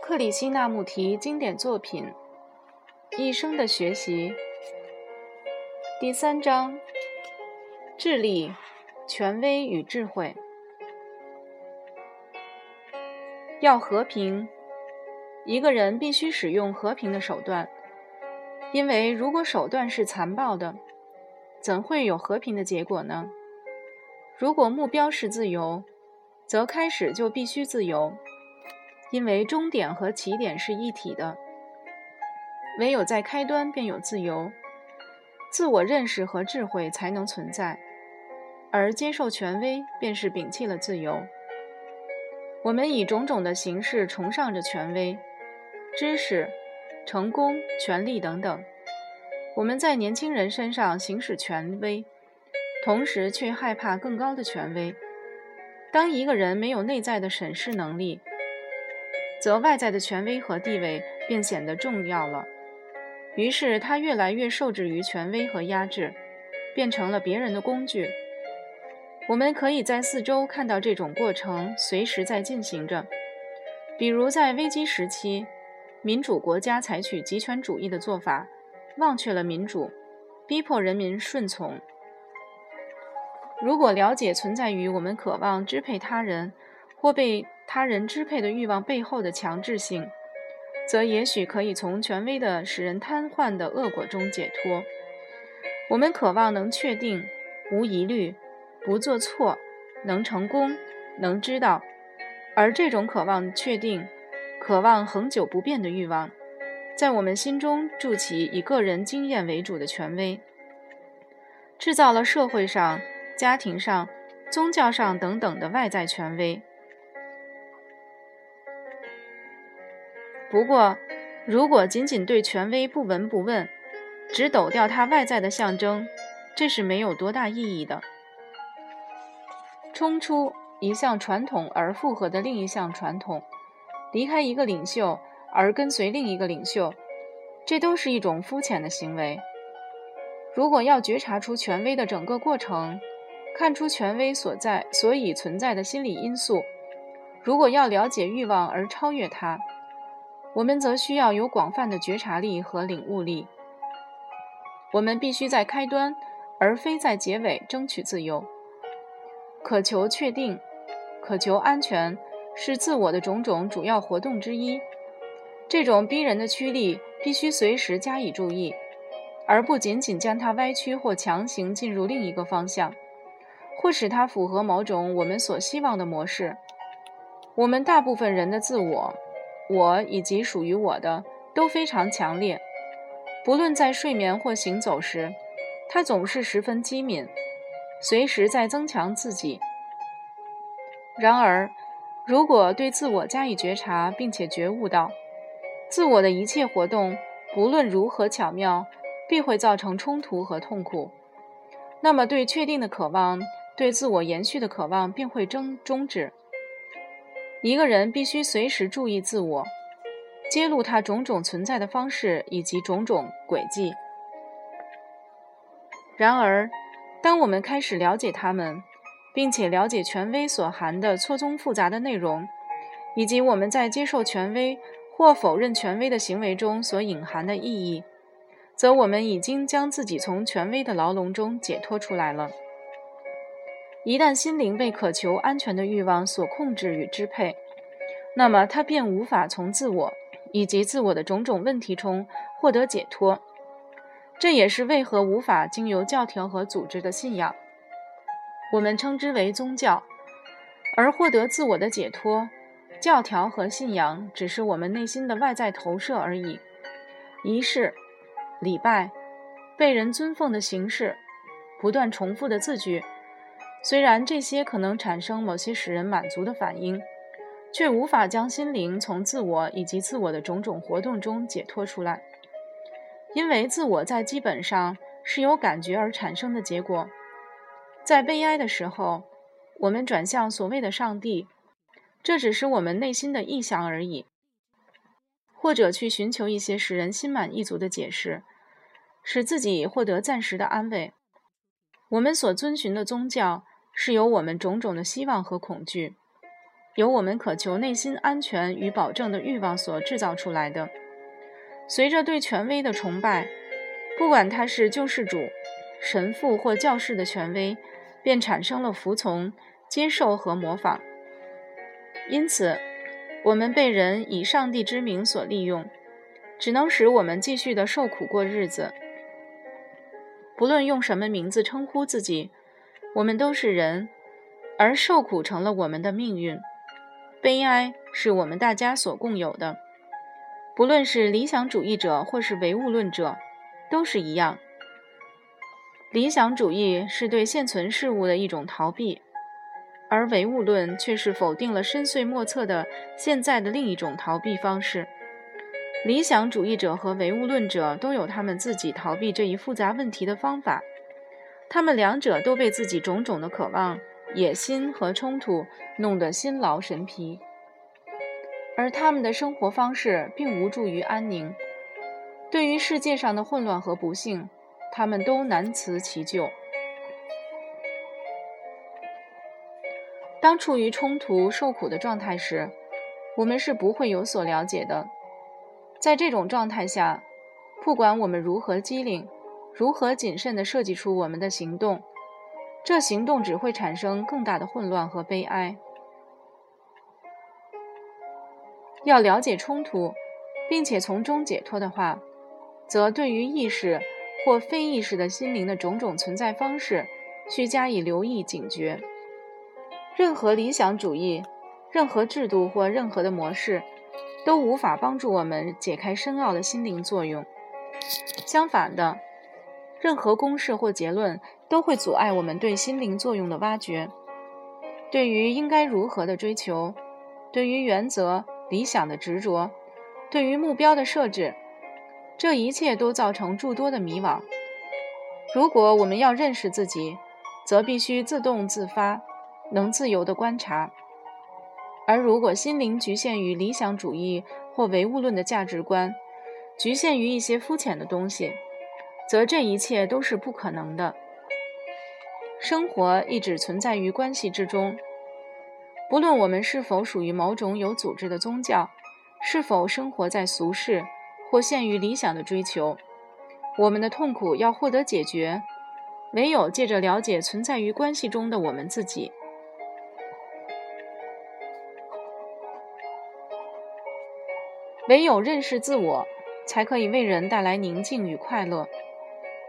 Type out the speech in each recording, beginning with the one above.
克里希那穆提经典作品《一生的学习》第三章：智力、权威与智慧。要和平，一个人必须使用和平的手段，因为如果手段是残暴的，怎会有和平的结果呢？如果目标是自由，则开始就必须自由，因为终点和起点是一体的。唯有在开端便有自由，自我认识和智慧才能存在，而接受权威便是摒弃了自由。我们以种种的形式崇尚着权威、知识、成功、权力等等。我们在年轻人身上行使权威，同时却害怕更高的权威。当一个人没有内在的审视能力，则外在的权威和地位便显得重要了。于是他越来越受制于权威和压制，变成了别人的工具。我们可以在四周看到这种过程随时在进行着，比如在危机时期，民主国家采取极权主义的做法，忘却了民主，逼迫人民顺从。如果了解存在于我们渴望支配他人或被他人支配的欲望背后的强制性，则也许可以从权威的使人瘫痪的恶果中解脱。我们渴望能确定，无疑虑。不做错，能成功，能知道，而这种渴望确定、渴望恒久不变的欲望，在我们心中筑起以个人经验为主的权威，制造了社会上、家庭上、宗教上等等的外在权威。不过，如果仅仅对权威不闻不问，只抖掉它外在的象征，这是没有多大意义的。冲出一项传统而复合的另一项传统，离开一个领袖而跟随另一个领袖，这都是一种肤浅的行为。如果要觉察出权威的整个过程，看出权威所在所以存在的心理因素，如果要了解欲望而超越它，我们则需要有广泛的觉察力和领悟力。我们必须在开端，而非在结尾争取自由。渴求确定，渴求安全，是自我的种种主要活动之一。这种逼人的驱力必须随时加以注意，而不仅仅将它歪曲或强行进入另一个方向，或使它符合某种我们所希望的模式。我们大部分人的自我、我以及属于我的都非常强烈，不论在睡眠或行走时，它总是十分机敏。随时在增强自己。然而，如果对自我加以觉察，并且觉悟到自我的一切活动不论如何巧妙，必会造成冲突和痛苦，那么对确定的渴望、对自我延续的渴望便会终终止。一个人必须随时注意自我，揭露他种种存在的方式以及种种轨迹。然而，当我们开始了解他们，并且了解权威所含的错综复杂的内容，以及我们在接受权威或否认权威的行为中所隐含的意义，则我们已经将自己从权威的牢笼中解脱出来了。一旦心灵被渴求安全的欲望所控制与支配，那么他便无法从自我以及自我的种种问题中获得解脱。这也是为何无法经由教条和组织的信仰，我们称之为宗教，而获得自我的解脱。教条和信仰只是我们内心的外在投射而已。仪式、礼拜、被人尊奉的形式、不断重复的字句，虽然这些可能产生某些使人满足的反应，却无法将心灵从自我以及自我的种种活动中解脱出来。因为自我在基本上是由感觉而产生的结果，在悲哀的时候，我们转向所谓的上帝，这只是我们内心的臆想而已；或者去寻求一些使人心满意足的解释，使自己获得暂时的安慰。我们所遵循的宗教是由我们种种的希望和恐惧，由我们渴求内心安全与保证的欲望所制造出来的。随着对权威的崇拜，不管他是救世主、神父或教士的权威，便产生了服从、接受和模仿。因此，我们被人以上帝之名所利用，只能使我们继续的受苦过日子。不论用什么名字称呼自己，我们都是人，而受苦成了我们的命运。悲哀是我们大家所共有的，不论是理想主义者或是唯物论者，都是一样。理想主义是对现存事物的一种逃避。而唯物论却是否定了深邃莫测的现在的另一种逃避方式。理想主义者和唯物论者都有他们自己逃避这一复杂问题的方法，他们两者都被自己种种的渴望、野心和冲突弄得心劳神疲，而他们的生活方式并无助于安宁。对于世界上的混乱和不幸，他们都难辞其咎。当处于冲突、受苦的状态时，我们是不会有所了解的。在这种状态下，不管我们如何机灵、如何谨慎地设计出我们的行动，这行动只会产生更大的混乱和悲哀。要了解冲突，并且从中解脱的话，则对于意识或非意识的心灵的种种存在方式，需加以留意、警觉。任何理想主义、任何制度或任何的模式，都无法帮助我们解开深奥的心灵作用。相反的，任何公式或结论都会阻碍我们对心灵作用的挖掘。对于应该如何的追求，对于原则、理想的执着，对于目标的设置，这一切都造成诸多的迷惘。如果我们要认识自己，则必须自动自发。能自由地观察，而如果心灵局限于理想主义或唯物论的价值观，局限于一些肤浅的东西，则这一切都是不可能的。生活一直存在于关系之中，不论我们是否属于某种有组织的宗教，是否生活在俗世或陷于理想的追求，我们的痛苦要获得解决，唯有借着了解存在于关系中的我们自己。唯有认识自我，才可以为人带来宁静与快乐。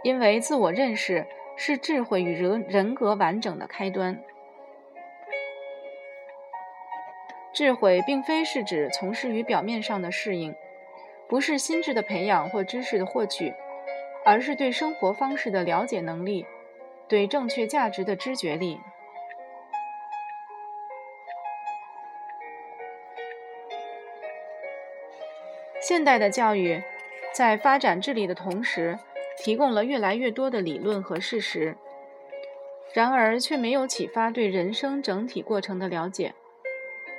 因为自我认识是智慧与人人格完整的开端。智慧并非是指从事于表面上的适应，不是心智的培养或知识的获取，而是对生活方式的了解能力，对正确价值的知觉力。现代的教育在发展智力的同时，提供了越来越多的理论和事实，然而却没有启发对人生整体过程的了解。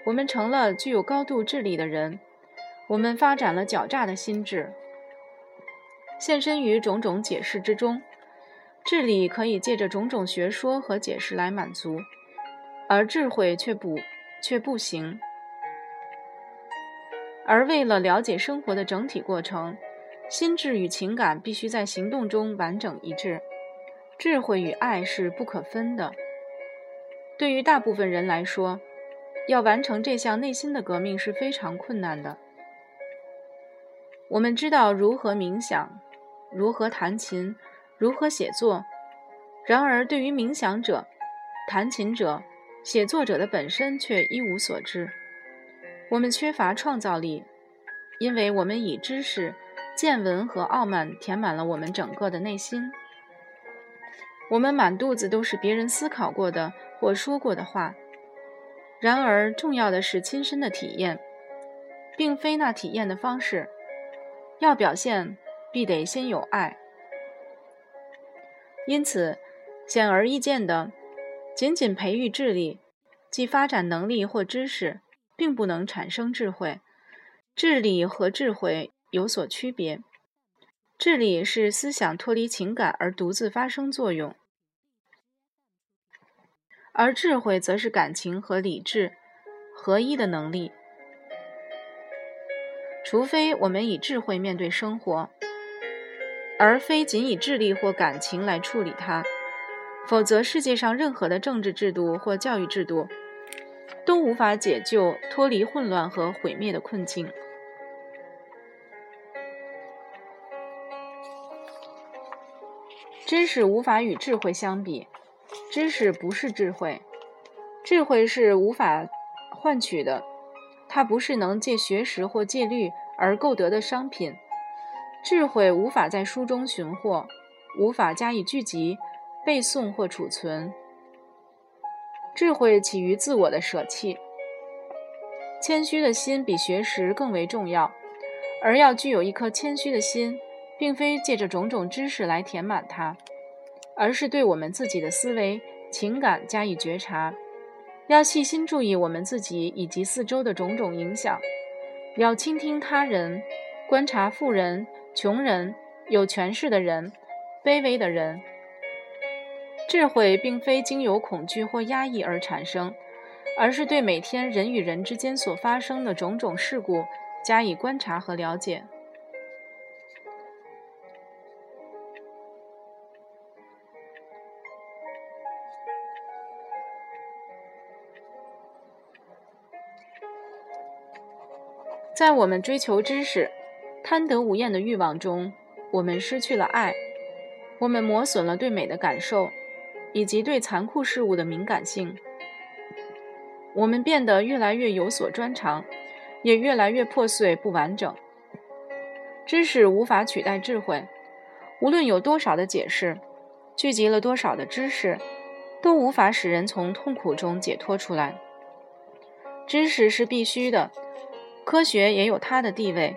我们成了具有高度智力的人，我们发展了狡诈的心智，现身于种种解释之中。智力可以借着种种学说和解释来满足，而智慧却不却不行。而为了了解生活的整体过程，心智与情感必须在行动中完整一致，智慧与爱是不可分的。对于大部分人来说，要完成这项内心的革命是非常困难的。我们知道如何冥想，如何弹琴，如何写作，然而对于冥想者、弹琴者、写作者的本身却一无所知。我们缺乏创造力，因为我们以知识、见闻和傲慢填满了我们整个的内心。我们满肚子都是别人思考过的或说过的话。然而，重要的是亲身的体验，并非那体验的方式。要表现，必得先有爱。因此，显而易见的，仅仅培育智力，即发展能力或知识。并不能产生智慧，智力和智慧有所区别。智力是思想脱离情感而独自发生作用，而智慧则是感情和理智合一的能力。除非我们以智慧面对生活，而非仅以智力或感情来处理它，否则世界上任何的政治制度或教育制度都无法解救脱离混乱和毁灭的困境。知识无法与智慧相比，知识不是智慧，智慧是无法换取的，它不是能借学识或戒律而购得的商品。智慧无法在书中寻获，无法加以聚集、背诵或储存。智慧起于自我的舍弃，谦虚的心比学识更为重要，而要具有一颗谦虚的心。并非借着种种知识来填满它，而是对我们自己的思维、情感加以觉察，要细心注意我们自己以及四周的种种影响，要倾听他人，观察富人、穷人、有权势的人、卑微的人。智慧并非经由恐惧或压抑而产生，而是对每天人与人之间所发生的种种事故加以观察和了解。在我们追求知识、贪得无厌的欲望中，我们失去了爱，我们磨损了对美的感受，以及对残酷事物的敏感性。我们变得越来越有所专长，也越来越破碎不完整。知识无法取代智慧，无论有多少的解释，聚集了多少的知识，都无法使人从痛苦中解脱出来。知识是必须的。科学也有它的地位，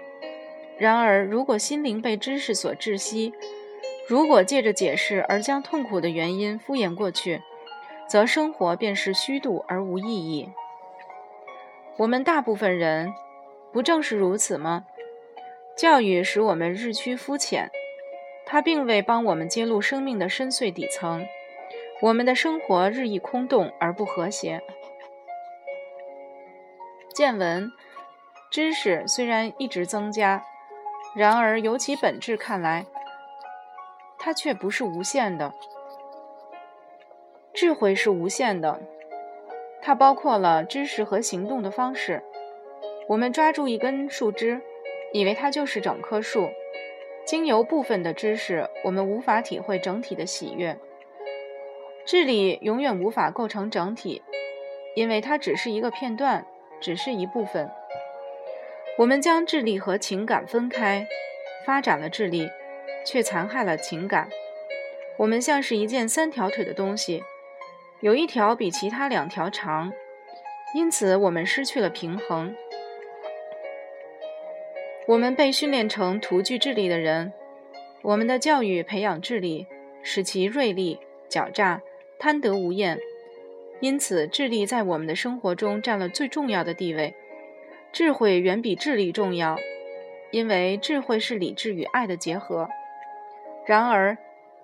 然而，如果心灵被知识所窒息，如果借着解释而将痛苦的原因敷衍过去，则生活便是虚度而无意义。我们大部分人不正是如此吗？教育使我们日趋肤浅，它并未帮我们揭露生命的深邃底层。我们的生活日益空洞而不和谐。见闻。知识虽然一直增加，然而由其本质看来，它却不是无限的。智慧是无限的，它包括了知识和行动的方式。我们抓住一根树枝，以为它就是整棵树。经由部分的知识，我们无法体会整体的喜悦。智力永远无法构成整体，因为它只是一个片段，只是一部分。我们将智力和情感分开，发展了智力，却残害了情感。我们像是一件三条腿的东西，有一条比其他两条长，因此我们失去了平衡。我们被训练成图具智力的人，我们的教育培养智力，使其锐利、狡诈、贪得无厌，因此智力在我们的生活中占了最重要的地位。智慧远比智力重要，因为智慧是理智与爱的结合。然而，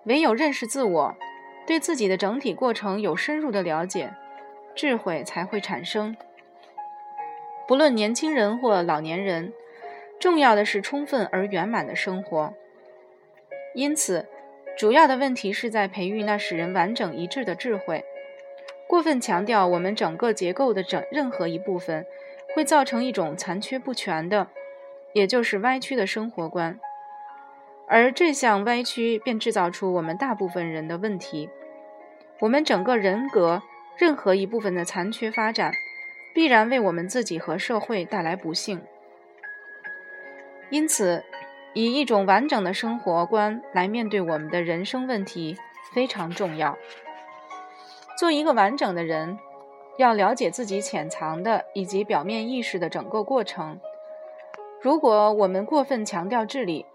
唯有认识自我，对自己的整体过程有深入的了解，智慧才会产生。不论年轻人或老年人，重要的是充分而圆满的生活。因此，主要的问题是在培育那使人完整一致的智慧。过分强调我们整个结构的整任何一部分。会造成一种残缺不全的，也就是歪曲的生活观，而这项歪曲便制造出我们大部分人的问题。我们整个人格任何一部分的残缺发展，必然为我们自己和社会带来不幸。因此，以一种完整的生活观来面对我们的人生问题非常重要。做一个完整的人。要了解自己潜藏的以及表面意识的整个过程。如果我们过分强调智力，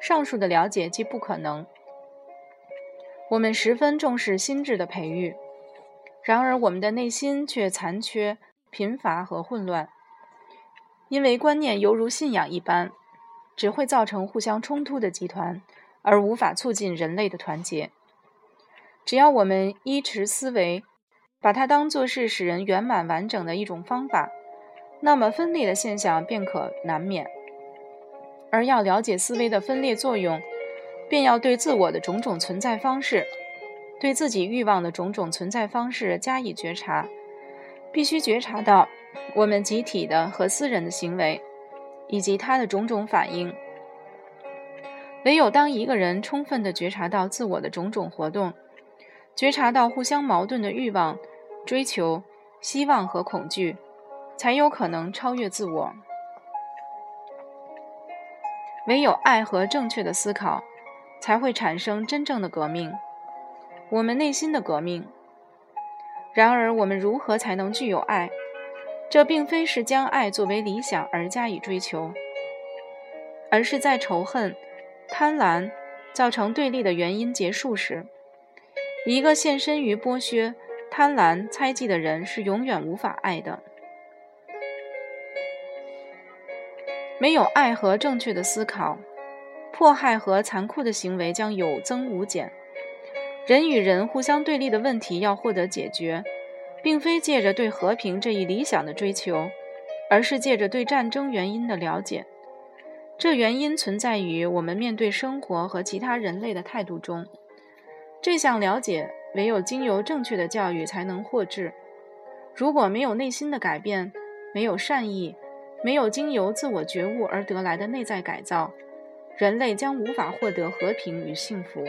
上述的了解即不可能。我们十分重视心智的培育，然而我们的内心却残缺、贫乏和混乱，因为观念犹如信仰一般，只会造成互相冲突的集团，而无法促进人类的团结。只要我们依持思维。把它当作是使人圆满完整的一种方法，那么分裂的现象便可难免。而要了解思维的分裂作用，便要对自我的种种存在方式，对自己欲望的种种存在方式加以觉察，必须觉察到我们集体的和私人的行为，以及它的种种反应。唯有当一个人充分地觉察到自我的种种活动，觉察到互相矛盾的欲望、追求、希望和恐惧，才有可能超越自我。唯有爱和正确的思考，才会产生真正的革命，我们内心的革命。然而，我们如何才能具有爱？这并非是将爱作为理想而加以追求，而是在仇恨、贪婪造成对立的原因结束时，一个献身于剥削、贪婪、猜忌的人是永远无法爱的。没有爱和正确的思考，迫害和残酷的行为将有增无减。人与人互相对立的问题要获得解决，并非借着对和平这一理想的追求，而是借着对战争原因的了解。这原因存在于我们面对生活和其他人类的态度中。这项了解唯有经由正确的教育才能获至。如果没有内心的改变，没有善意。没有经由自我觉悟而得来的内在改造，人类将无法获得和平与幸福。